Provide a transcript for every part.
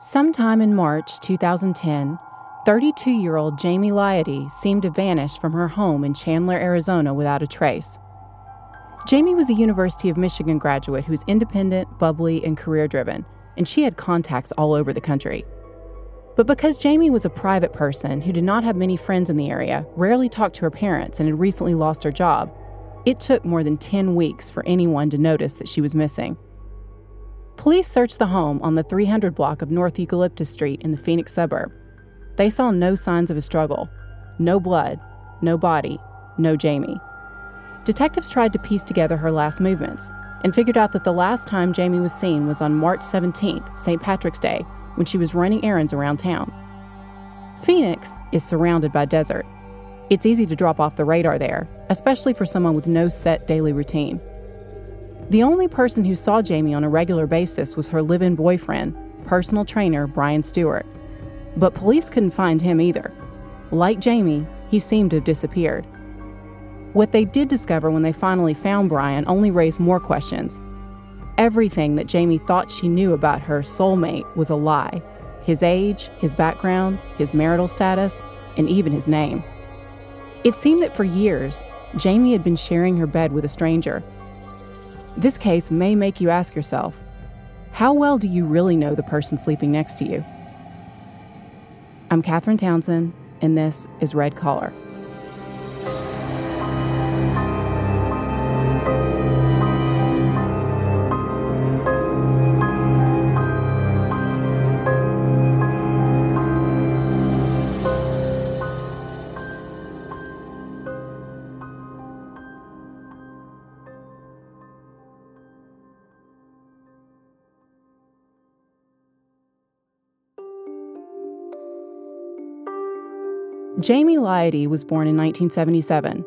Sometime in March 2010, 32 year old Jamie Laiaddee seemed to vanish from her home in Chandler, Arizona without a trace. Jamie was a University of Michigan graduate who's independent, bubbly, and career driven, and she had contacts all over the country. But because Jamie was a private person who did not have many friends in the area, rarely talked to her parents, and had recently lost her job, it took more than 10 weeks for anyone to notice that she was missing. Police searched the home on the 300 block of North Eucalyptus Street in the Phoenix suburb. They saw no signs of a struggle no blood, no body, no Jamie. Detectives tried to piece together her last movements and figured out that the last time Jamie was seen was on March 17th, St. Patrick's Day, when she was running errands around town. Phoenix is surrounded by desert. It's easy to drop off the radar there, especially for someone with no set daily routine. The only person who saw Jamie on a regular basis was her live in boyfriend, personal trainer Brian Stewart. But police couldn't find him either. Like Jamie, he seemed to have disappeared. What they did discover when they finally found Brian only raised more questions. Everything that Jamie thought she knew about her soulmate was a lie his age, his background, his marital status, and even his name. It seemed that for years, Jamie had been sharing her bed with a stranger this case may make you ask yourself how well do you really know the person sleeping next to you? I'm Katherine Townsend, and this is Red Collar. Jamie Laiaddee was born in 1977.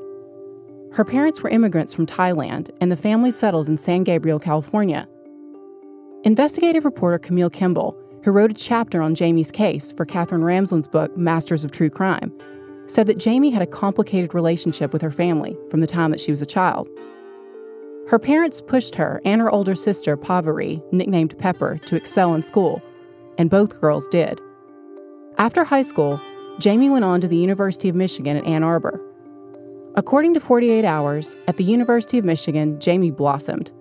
Her parents were immigrants from Thailand, and the family settled in San Gabriel, California. Investigative reporter Camille Kimball, who wrote a chapter on Jamie's case for Katherine Ramsland's book, Masters of True Crime, said that Jamie had a complicated relationship with her family from the time that she was a child. Her parents pushed her and her older sister, Pavari, nicknamed Pepper, to excel in school, and both girls did. After high school, Jamie went on to the University of Michigan at Ann Arbor. According to 48 Hours, at the University of Michigan, Jamie blossomed.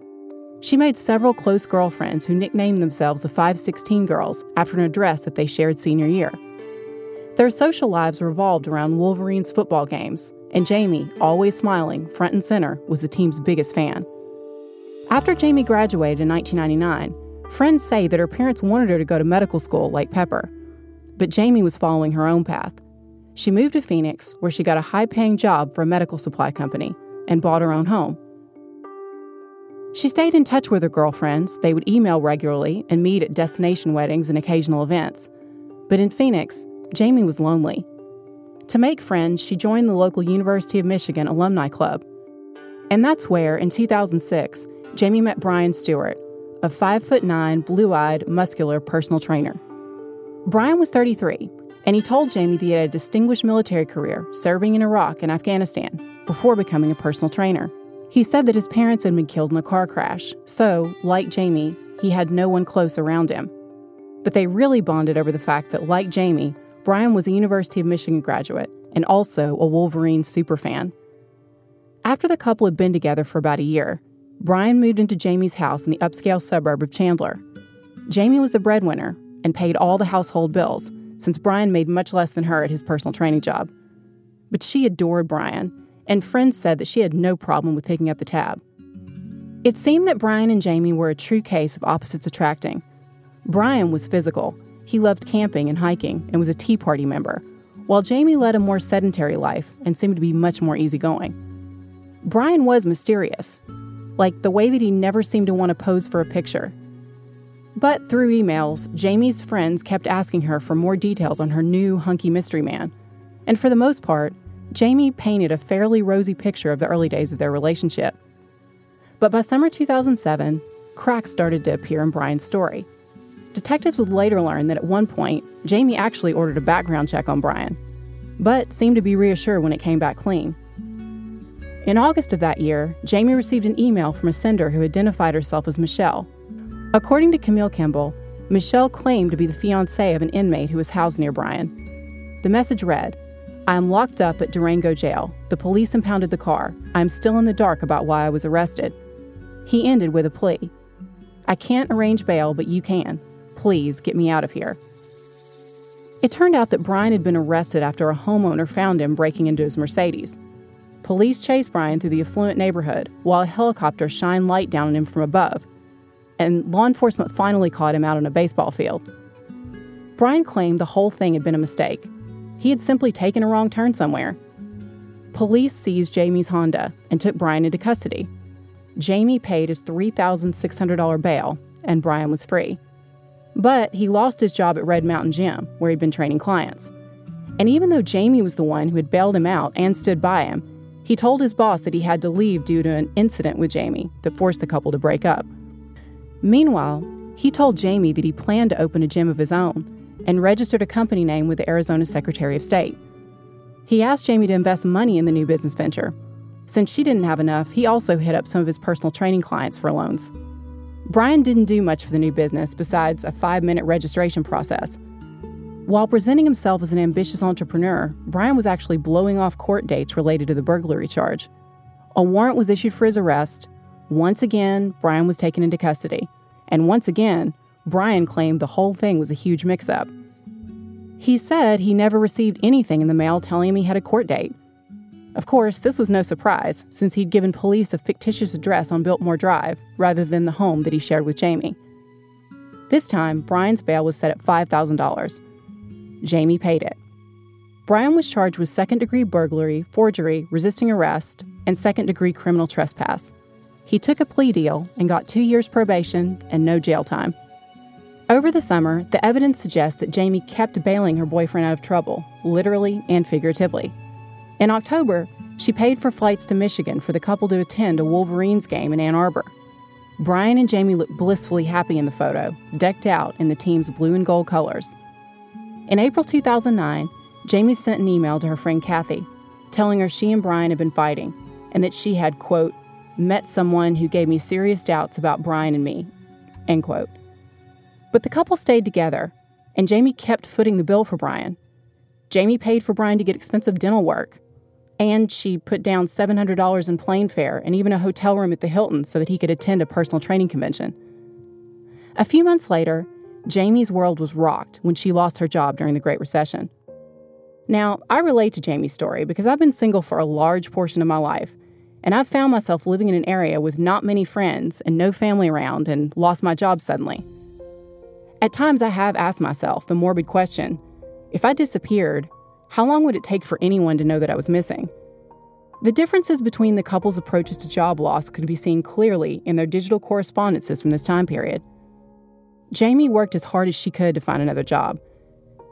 She made several close girlfriends who nicknamed themselves the 516 Girls after an address that they shared senior year. Their social lives revolved around Wolverines football games, and Jamie, always smiling, front and center, was the team's biggest fan. After Jamie graduated in 1999, friends say that her parents wanted her to go to medical school like Pepper, but Jamie was following her own path. She moved to Phoenix, where she got a high paying job for a medical supply company and bought her own home. She stayed in touch with her girlfriends. They would email regularly and meet at destination weddings and occasional events. But in Phoenix, Jamie was lonely. To make friends, she joined the local University of Michigan Alumni Club. And that's where, in 2006, Jamie met Brian Stewart, a 5'9, blue eyed, muscular personal trainer. Brian was 33, and he told Jamie that he had a distinguished military career serving in Iraq and Afghanistan before becoming a personal trainer. He said that his parents had been killed in a car crash, so, like Jamie, he had no one close around him. But they really bonded over the fact that, like Jamie, Brian was a University of Michigan graduate and also a Wolverine superfan. After the couple had been together for about a year, Brian moved into Jamie's house in the upscale suburb of Chandler. Jamie was the breadwinner, and paid all the household bills, since Brian made much less than her at his personal training job. But she adored Brian, and friends said that she had no problem with picking up the tab. It seemed that Brian and Jamie were a true case of opposites attracting. Brian was physical, he loved camping and hiking, and was a Tea Party member, while Jamie led a more sedentary life and seemed to be much more easygoing. Brian was mysterious, like the way that he never seemed to want to pose for a picture but through emails, Jamie's friends kept asking her for more details on her new hunky mystery man. And for the most part, Jamie painted a fairly rosy picture of the early days of their relationship. But by summer 2007, cracks started to appear in Brian's story. Detectives would later learn that at one point, Jamie actually ordered a background check on Brian, but seemed to be reassured when it came back clean. In August of that year, Jamie received an email from a sender who identified herself as Michelle According to Camille Kimball, Michelle claimed to be the fiance of an inmate who was housed near Brian. The message read I am locked up at Durango Jail. The police impounded the car. I am still in the dark about why I was arrested. He ended with a plea I can't arrange bail, but you can. Please get me out of here. It turned out that Brian had been arrested after a homeowner found him breaking into his Mercedes. Police chased Brian through the affluent neighborhood while a helicopter shined light down on him from above, and law enforcement finally caught him out on a baseball field. Brian claimed the whole thing had been a mistake. He had simply taken a wrong turn somewhere. Police seized Jamie's Honda and took Brian into custody. Jamie paid his $3,600 bail, and Brian was free. But he lost his job at Red Mountain Gym, where he'd been training clients. And even though Jamie was the one who had bailed him out and stood by him, he told his boss that he had to leave due to an incident with Jamie that forced the couple to break up. Meanwhile, he told Jamie that he planned to open a gym of his own and registered a company name with the Arizona Secretary of State. He asked Jamie to invest money in the new business venture. Since she didn't have enough, he also hit up some of his personal training clients for loans. Brian didn't do much for the new business besides a five minute registration process. While presenting himself as an ambitious entrepreneur, Brian was actually blowing off court dates related to the burglary charge. A warrant was issued for his arrest. Once again, Brian was taken into custody. And once again, Brian claimed the whole thing was a huge mix up. He said he never received anything in the mail telling him he had a court date. Of course, this was no surprise, since he'd given police a fictitious address on Biltmore Drive rather than the home that he shared with Jamie. This time, Brian's bail was set at $5,000. Jamie paid it. Brian was charged with second degree burglary, forgery, resisting arrest, and second degree criminal trespass. He took a plea deal and got two years probation and no jail time. Over the summer, the evidence suggests that Jamie kept bailing her boyfriend out of trouble, literally and figuratively. In October, she paid for flights to Michigan for the couple to attend a Wolverines game in Ann Arbor. Brian and Jamie looked blissfully happy in the photo, decked out in the team's blue and gold colors. In April 2009, Jamie sent an email to her friend Kathy, telling her she and Brian had been fighting and that she had, quote, met someone who gave me serious doubts about Brian and me, end quote. But the couple stayed together, and Jamie kept footing the bill for Brian. Jamie paid for Brian to get expensive dental work, and she put down $700 in plane fare and even a hotel room at the Hilton so that he could attend a personal training convention. A few months later, Jamie's world was rocked when she lost her job during the Great Recession. Now, I relate to Jamie's story because I've been single for a large portion of my life, and I've found myself living in an area with not many friends and no family around and lost my job suddenly. At times, I have asked myself the morbid question if I disappeared, how long would it take for anyone to know that I was missing? The differences between the couple's approaches to job loss could be seen clearly in their digital correspondences from this time period. Jamie worked as hard as she could to find another job,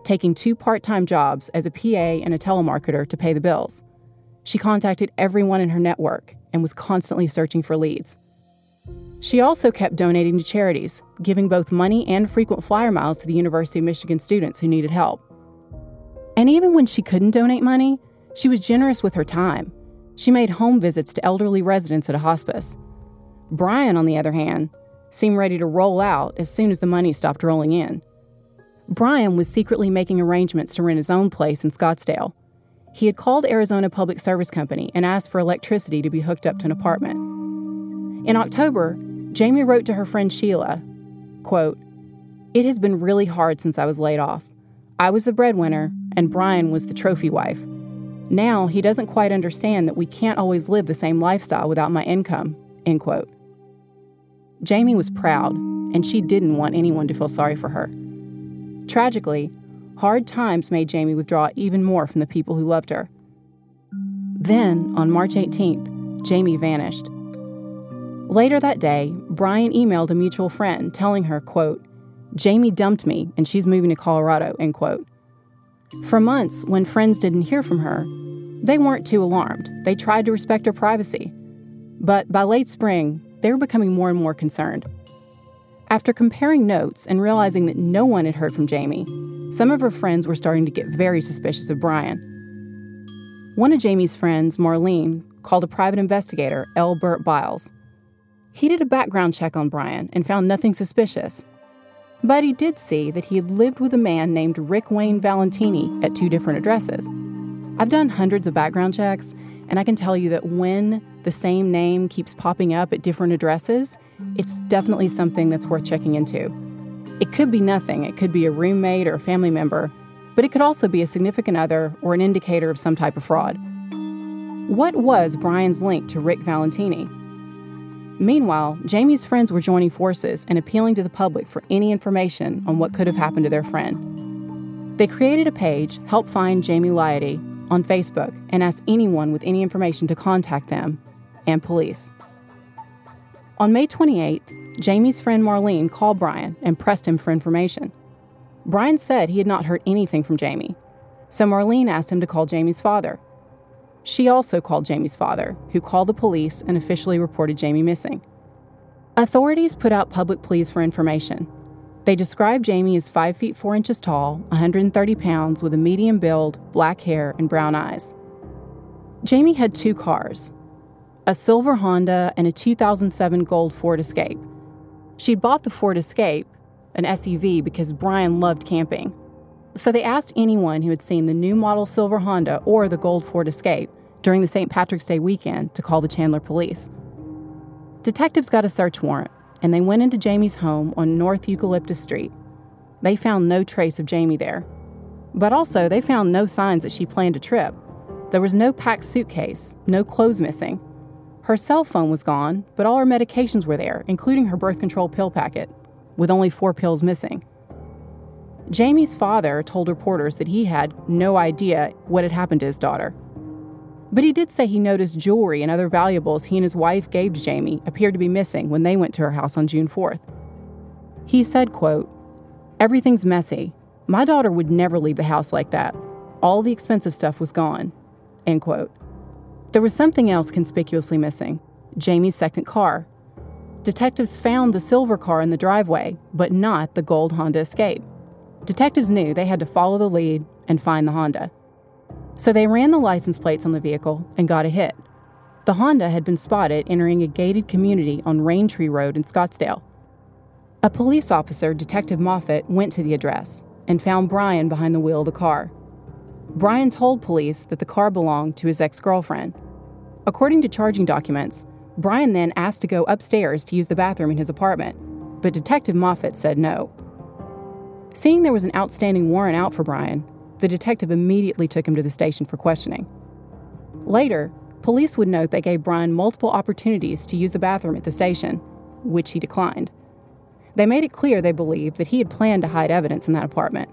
taking two part time jobs as a PA and a telemarketer to pay the bills. She contacted everyone in her network and was constantly searching for leads. She also kept donating to charities, giving both money and frequent flyer miles to the University of Michigan students who needed help. And even when she couldn't donate money, she was generous with her time. She made home visits to elderly residents at a hospice. Brian, on the other hand, seemed ready to roll out as soon as the money stopped rolling in. Brian was secretly making arrangements to rent his own place in Scottsdale. He had called Arizona Public Service Company and asked for electricity to be hooked up to an apartment. In October, Jamie wrote to her friend Sheila, quote, It has been really hard since I was laid off. I was the breadwinner, and Brian was the trophy wife. Now he doesn't quite understand that we can't always live the same lifestyle without my income. End quote. Jamie was proud, and she didn't want anyone to feel sorry for her. Tragically, hard times made Jamie withdraw even more from the people who loved her. Then, on March 18th, Jamie vanished. Later that day, Brian emailed a mutual friend telling her, quote, Jamie dumped me and she's moving to Colorado, end quote. For months, when friends didn't hear from her, they weren't too alarmed. They tried to respect her privacy. But by late spring, they were becoming more and more concerned. After comparing notes and realizing that no one had heard from Jamie, some of her friends were starting to get very suspicious of Brian. One of Jamie's friends, Marlene, called a private investigator, L. Burt Biles. He did a background check on Brian and found nothing suspicious. But he did see that he had lived with a man named Rick Wayne Valentini at two different addresses. I've done hundreds of background checks, and I can tell you that when the same name keeps popping up at different addresses, it's definitely something that's worth checking into. It could be nothing, it could be a roommate or a family member, but it could also be a significant other or an indicator of some type of fraud. What was Brian's link to Rick Valentini? Meanwhile, Jamie's friends were joining forces and appealing to the public for any information on what could have happened to their friend. They created a page, Help Find Jamie Laiaddee, on Facebook and asked anyone with any information to contact them and police. On May 28th, Jamie's friend Marlene called Brian and pressed him for information. Brian said he had not heard anything from Jamie, so Marlene asked him to call Jamie's father. She also called Jamie's father, who called the police and officially reported Jamie missing. Authorities put out public pleas for information. They described Jamie as 5 feet 4 inches tall, 130 pounds, with a medium build, black hair, and brown eyes. Jamie had two cars a silver Honda and a 2007 gold Ford Escape. She'd bought the Ford Escape, an SUV, because Brian loved camping. So they asked anyone who had seen the new model silver Honda or the gold Ford Escape during the St. Patrick's Day weekend to call the Chandler police. Detectives got a search warrant, and they went into Jamie's home on North Eucalyptus Street. They found no trace of Jamie there. But also, they found no signs that she planned a trip. There was no packed suitcase, no clothes missing. Her cell phone was gone, but all her medications were there, including her birth control pill packet, with only four pills missing. Jamie's father told reporters that he had no idea what had happened to his daughter. But he did say he noticed jewelry and other valuables he and his wife gave to Jamie appeared to be missing when they went to her house on June 4th. He said, quote, Everything's messy. My daughter would never leave the house like that. All the expensive stuff was gone. End quote. There was something else conspicuously missing Jamie's second car. Detectives found the silver car in the driveway, but not the gold Honda Escape. Detectives knew they had to follow the lead and find the Honda. So they ran the license plates on the vehicle and got a hit. The Honda had been spotted entering a gated community on Raintree Road in Scottsdale. A police officer, Detective Moffat, went to the address and found Brian behind the wheel of the car. Brian told police that the car belonged to his ex girlfriend. According to charging documents, Brian then asked to go upstairs to use the bathroom in his apartment, but Detective Moffat said no. Seeing there was an outstanding warrant out for Brian, the detective immediately took him to the station for questioning. Later, police would note they gave Brian multiple opportunities to use the bathroom at the station, which he declined. They made it clear they believed that he had planned to hide evidence in that apartment.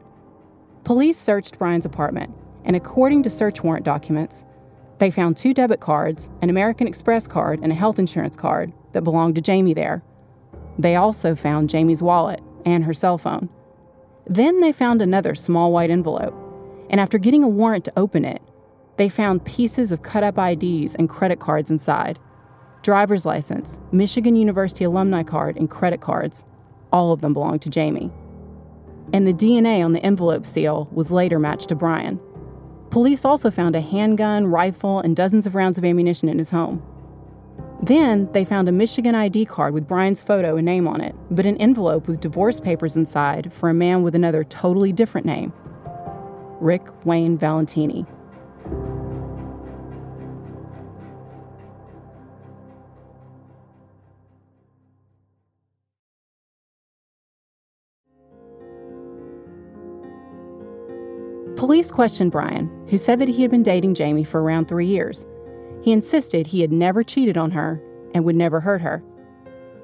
Police searched Brian's apartment, and according to search warrant documents, they found two debit cards, an American Express card, and a health insurance card that belonged to Jamie there. They also found Jamie's wallet and her cell phone. Then they found another small white envelope and after getting a warrant to open it, they found pieces of cut up IDs and credit cards inside driver's license, Michigan University alumni card, and credit cards. All of them belonged to Jamie. And the DNA on the envelope seal was later matched to Brian. Police also found a handgun, rifle, and dozens of rounds of ammunition in his home. Then they found a Michigan ID card with Brian's photo and name on it, but an envelope with divorce papers inside for a man with another totally different name. Rick Wayne Valentini. Police questioned Brian, who said that he had been dating Jamie for around three years. He insisted he had never cheated on her and would never hurt her.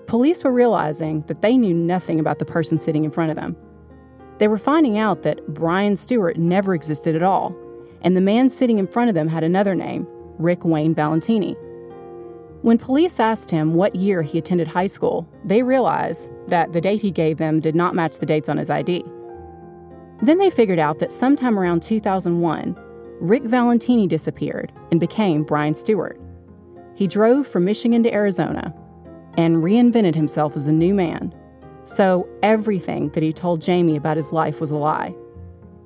Police were realizing that they knew nothing about the person sitting in front of them. They were finding out that Brian Stewart never existed at all, and the man sitting in front of them had another name, Rick Wayne Valentini. When police asked him what year he attended high school, they realized that the date he gave them did not match the dates on his ID. Then they figured out that sometime around 2001, Rick Valentini disappeared and became Brian Stewart. He drove from Michigan to Arizona and reinvented himself as a new man so everything that he told Jamie about his life was a lie.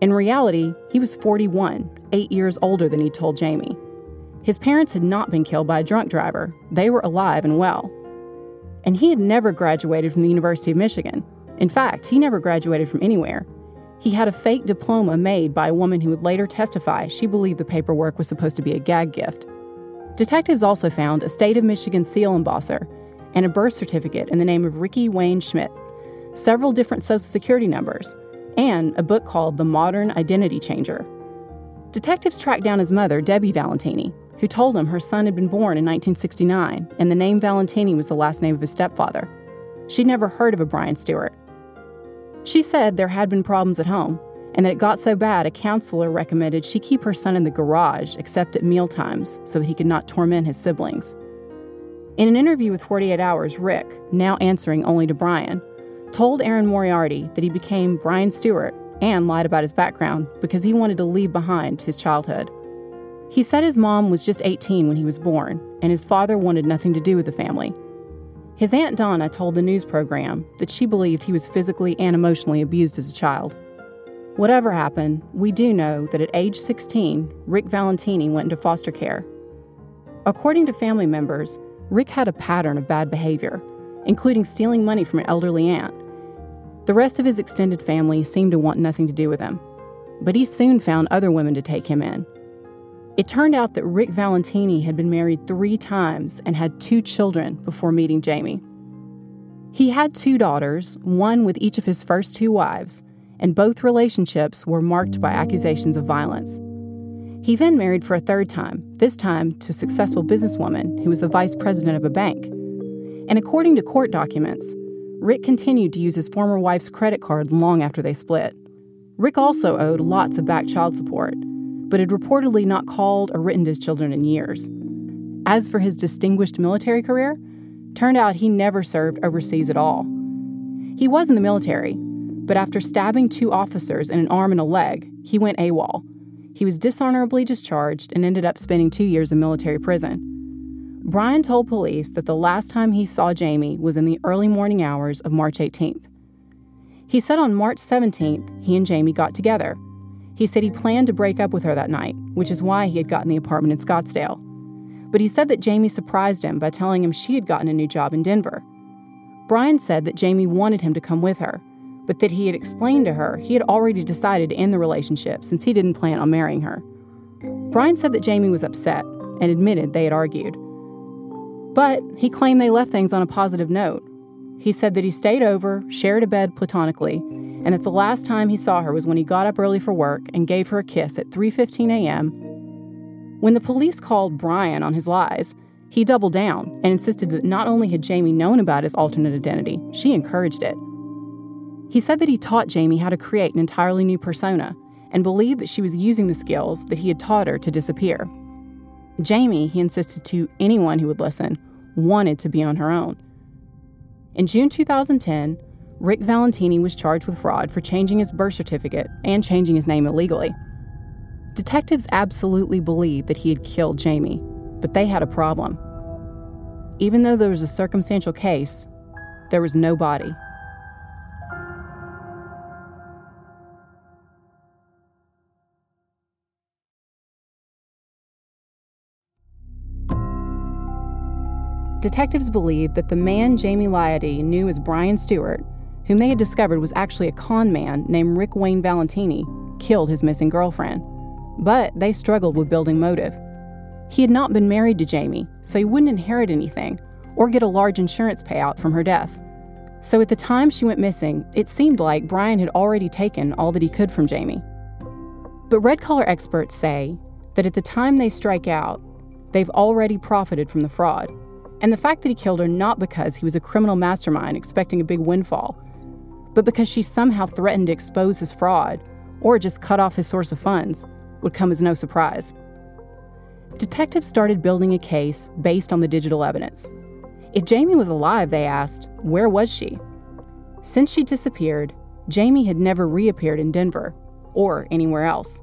In reality, he was 41, eight years older than he told Jamie. His parents had not been killed by a drunk driver, they were alive and well. And he had never graduated from the University of Michigan, In fact, he never graduated from anywhere. He had a fake diploma made by a woman who would later testify she believed the paperwork was supposed to be a gag gift. Detectives also found a state of Michigan seal embosser and a birth certificate in the name of Ricky Wayne Schmidt, several different social security numbers, and a book called The Modern Identity Changer. Detectives tracked down his mother, Debbie Valentini, who told him her son had been born in 1969 and the name Valentini was the last name of his stepfather. She'd never heard of a Brian Stewart. She said there had been problems at home and that it got so bad a counselor recommended she keep her son in the garage except at meal times so that he could not torment his siblings. In an interview with 48 Hours, Rick, now answering only to Brian, told Erin Moriarty that he became Brian Stewart and lied about his background because he wanted to leave behind his childhood. He said his mom was just 18 when he was born, and his father wanted nothing to do with the family. His Aunt Donna told the news program that she believed he was physically and emotionally abused as a child. Whatever happened, we do know that at age 16, Rick Valentini went into foster care. According to family members, Rick had a pattern of bad behavior, including stealing money from an elderly aunt. The rest of his extended family seemed to want nothing to do with him, but he soon found other women to take him in. It turned out that Rick Valentini had been married three times and had two children before meeting Jamie. He had two daughters, one with each of his first two wives, and both relationships were marked by accusations of violence. He then married for a third time, this time to a successful businesswoman who was the vice president of a bank. And according to court documents, Rick continued to use his former wife's credit card long after they split. Rick also owed lots of back child support, but had reportedly not called or written to his children in years. As for his distinguished military career, turned out he never served overseas at all. He was in the military, but after stabbing two officers in an arm and a leg, he went AWOL. He was dishonorably discharged and ended up spending two years in military prison. Brian told police that the last time he saw Jamie was in the early morning hours of March 18th. He said on March 17th, he and Jamie got together he said he planned to break up with her that night, which is why he had gotten the apartment in Scottsdale. But he said that Jamie surprised him by telling him she had gotten a new job in Denver. Brian said that Jamie wanted him to come with her, but that he had explained to her he had already decided to end the relationship since he didn't plan on marrying her. Brian said that Jamie was upset and admitted they had argued. But he claimed they left things on a positive note. He said that he stayed over, shared a bed platonically, and that the last time he saw her was when he got up early for work and gave her a kiss at 3:15 a.m. When the police called Brian on his lies, he doubled down and insisted that not only had Jamie known about his alternate identity, she encouraged it. He said that he taught Jamie how to create an entirely new persona and believed that she was using the skills that he had taught her to disappear. Jamie, he insisted to anyone who would listen, wanted to be on her own. In June 2010, Rick Valentini was charged with fraud for changing his birth certificate and changing his name illegally. Detectives absolutely believed that he had killed Jamie, but they had a problem. Even though there was a circumstantial case, there was no body. Detectives believed that the man Jamie Laiaddee knew as Brian Stewart whom they had discovered was actually a con man named Rick Wayne Valentini, killed his missing girlfriend. But they struggled with building motive. He had not been married to Jamie, so he wouldn't inherit anything or get a large insurance payout from her death. So at the time she went missing, it seemed like Brian had already taken all that he could from Jamie. But red collar experts say that at the time they strike out, they've already profited from the fraud. And the fact that he killed her not because he was a criminal mastermind expecting a big windfall, but because she somehow threatened to expose his fraud or just cut off his source of funds would come as no surprise. Detectives started building a case based on the digital evidence. If Jamie was alive, they asked, where was she? Since she disappeared, Jamie had never reappeared in Denver or anywhere else.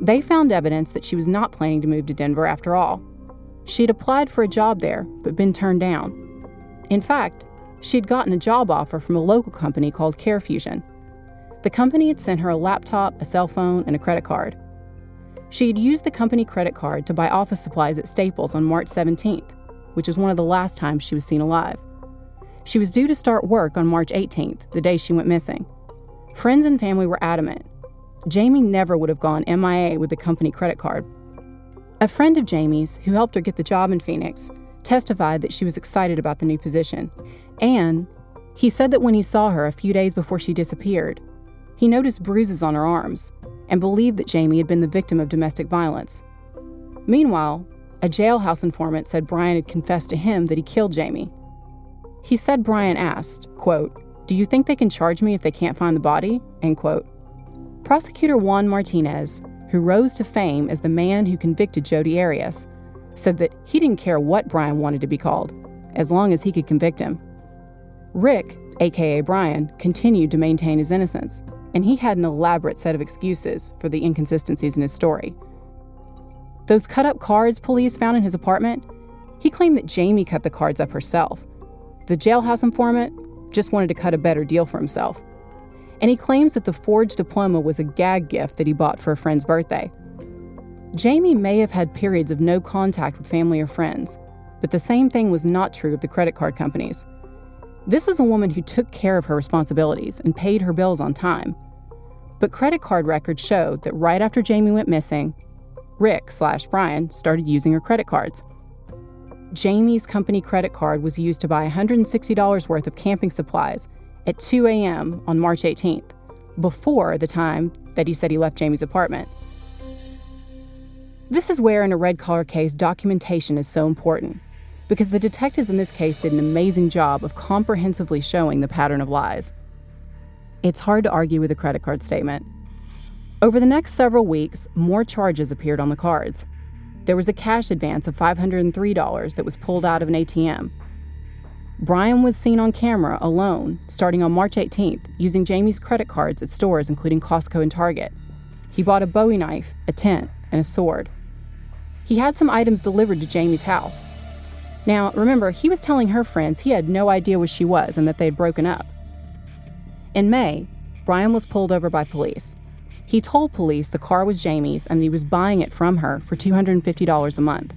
They found evidence that she was not planning to move to Denver after all. She had applied for a job there, but been turned down. In fact, she'd gotten a job offer from a local company called CareFusion. The company had sent her a laptop, a cell phone, and a credit card. She had used the company credit card to buy office supplies at Staples on March 17th, which is one of the last times she was seen alive. She was due to start work on March 18th, the day she went missing. Friends and family were adamant. Jamie never would have gone MIA with the company credit card. A friend of Jamie's, who helped her get the job in Phoenix, testified that she was excited about the new position. And he said that when he saw her a few days before she disappeared, he noticed bruises on her arms and believed that Jamie had been the victim of domestic violence. Meanwhile, a jailhouse informant said Brian had confessed to him that he killed Jamie. He said Brian asked, quote, Do you think they can charge me if they can't find the body? End quote. Prosecutor Juan Martinez, who rose to fame as the man who convicted Jodi Arias, said that he didn't care what Brian wanted to be called, as long as he could convict him. Rick, aka Brian, continued to maintain his innocence, and he had an elaborate set of excuses for the inconsistencies in his story. Those cut up cards police found in his apartment, he claimed that Jamie cut the cards up herself. The jailhouse informant just wanted to cut a better deal for himself. And he claims that the forged diploma was a gag gift that he bought for a friend's birthday. Jamie may have had periods of no contact with family or friends, but the same thing was not true of the credit card companies. This was a woman who took care of her responsibilities and paid her bills on time. But credit card records showed that right after Jamie went missing, Rick slash Brian started using her credit cards. Jamie's company credit card was used to buy $160 worth of camping supplies at 2 a.m. on March 18th, before the time that he said he left Jamie's apartment. This is where, in a red collar case, documentation is so important, because the detectives in this case did an amazing job of comprehensively showing the pattern of lies. It's hard to argue with a credit card statement. Over the next several weeks, more charges appeared on the cards. There was a cash advance of $503 that was pulled out of an ATM. Brian was seen on camera alone starting on March 18th using Jamie's credit cards at stores including Costco and Target. He bought a bowie knife, a tent, and a sword. He had some items delivered to Jamie's house. Now, remember, he was telling her friends he had no idea where she was and that they had broken up. In May, Brian was pulled over by police. He told police the car was Jamie's and he was buying it from her for $250 a month.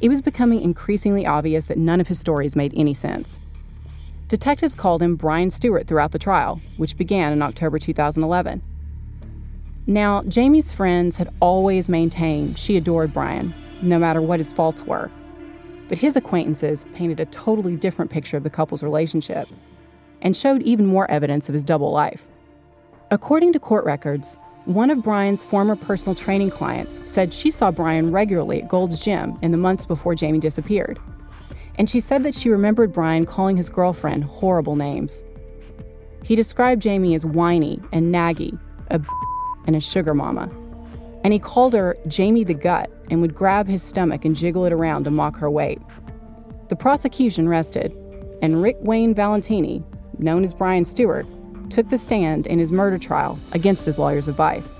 It was becoming increasingly obvious that none of his stories made any sense. Detectives called him Brian Stewart throughout the trial, which began in October 2011. Now, Jamie's friends had always maintained she adored Brian, no matter what his faults were. But his acquaintances painted a totally different picture of the couple's relationship and showed even more evidence of his double life. According to court records, one of Brian's former personal training clients said she saw Brian regularly at Gold's Gym in the months before Jamie disappeared. And she said that she remembered Brian calling his girlfriend horrible names. He described Jamie as whiny and naggy, a b- and a sugar mama. And he called her Jamie the Gut and would grab his stomach and jiggle it around to mock her weight. The prosecution rested, and Rick Wayne Valentini, known as Brian Stewart, took the stand in his murder trial against his lawyer's advice.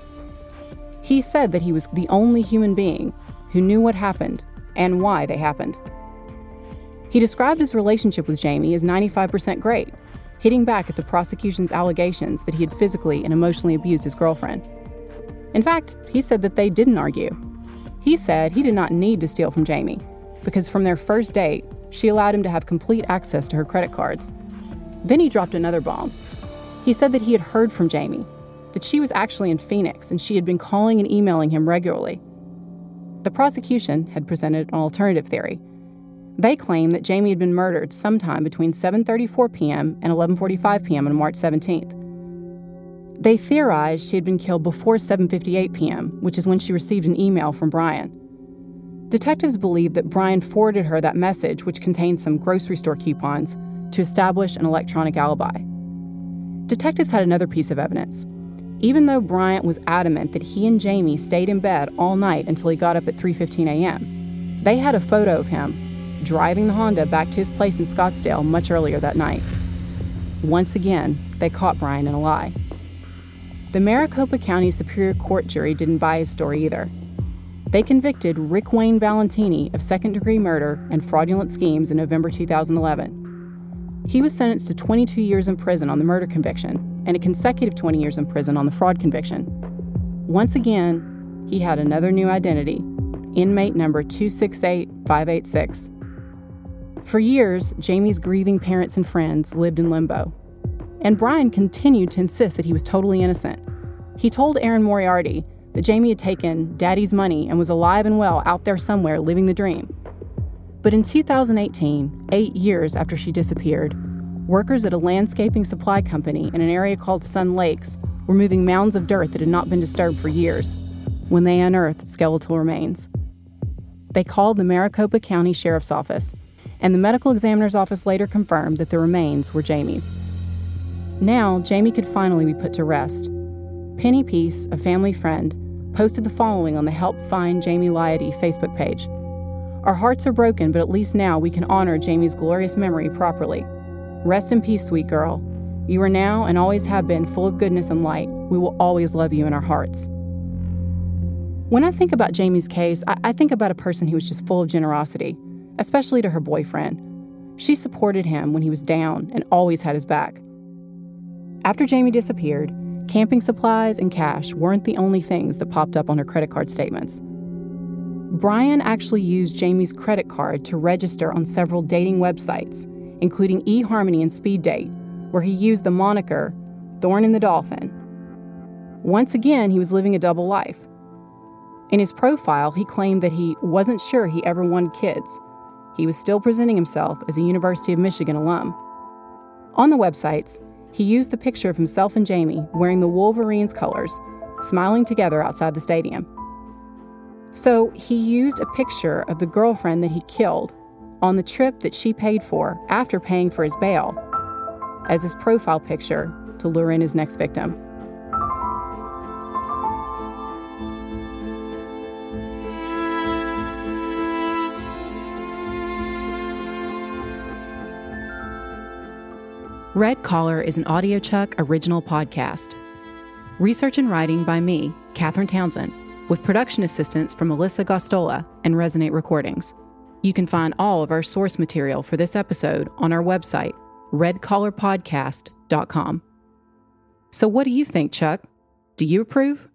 He said that he was the only human being who knew what happened and why they happened. He described his relationship with Jamie as 95% great, hitting back at the prosecution's allegations that he had physically and emotionally abused his girlfriend. In fact, he said that they didn't argue. He said he did not need to steal from Jamie because from their first date, she allowed him to have complete access to her credit cards. Then he dropped another bomb he said that he had heard from Jamie, that she was actually in Phoenix and she had been calling and emailing him regularly. The prosecution had presented an alternative theory. They claimed that Jamie had been murdered sometime between 7:34 p.m. and 11:45 p.m. on March 17th. They theorized she had been killed before 7:58 p.m., which is when she received an email from Brian. Detectives believe that Brian forwarded her that message, which contained some grocery store coupons, to establish an electronic alibi detectives had another piece of evidence. Even though Bryant was adamant that he and Jamie stayed in bed all night until he got up at 3:15 a.m., they had a photo of him driving the Honda back to his place in Scottsdale much earlier that night. Once again, they caught Brian in a lie. The Maricopa County Superior Court jury didn't buy his story either. They convicted Rick Wayne Valentini of second degree murder and fraudulent schemes in November 2011. He was sentenced to 22 years in prison on the murder conviction and a consecutive 20 years in prison on the fraud conviction. Once again, he had another new identity inmate number 268586. For years, Jamie's grieving parents and friends lived in limbo. And Brian continued to insist that he was totally innocent. He told Erin Moriarty that Jamie had taken daddy's money and was alive and well out there somewhere living the dream. But in 2018, eight years after she disappeared, workers at a landscaping supply company in an area called Sun Lakes were moving mounds of dirt that had not been disturbed for years when they unearthed skeletal remains. They called the Maricopa County Sheriff's Office, and the medical examiner's office later confirmed that the remains were Jamie's. Now, Jamie could finally be put to rest. Penny Peace, a family friend, posted the following on the Help Find Jamie Laiaddee Facebook page. Our hearts are broken, but at least now we can honor Jamie's glorious memory properly. Rest in peace, sweet girl. You are now and always have been full of goodness and light. We will always love you in our hearts. When I think about Jamie's case, I, I think about a person who was just full of generosity, especially to her boyfriend. She supported him when he was down and always had his back. After Jamie disappeared, camping supplies and cash weren't the only things that popped up on her credit card statements. Brian actually used Jamie's credit card to register on several dating websites, including eHarmony and SpeedDate, where he used the moniker Thorn in the Dolphin. Once again, he was living a double life. In his profile, he claimed that he wasn't sure he ever wanted kids. He was still presenting himself as a University of Michigan alum. On the websites, he used the picture of himself and Jamie wearing the Wolverines colors, smiling together outside the stadium. So he used a picture of the girlfriend that he killed on the trip that she paid for after paying for his bail as his profile picture to lure in his next victim. Red Collar is an audiochuck original podcast. Research and writing by me, Katherine Townsend, with production assistance from Melissa Gostola and Resonate Recordings. You can find all of our source material for this episode on our website, redcollarpodcast.com. So, what do you think, Chuck? Do you approve?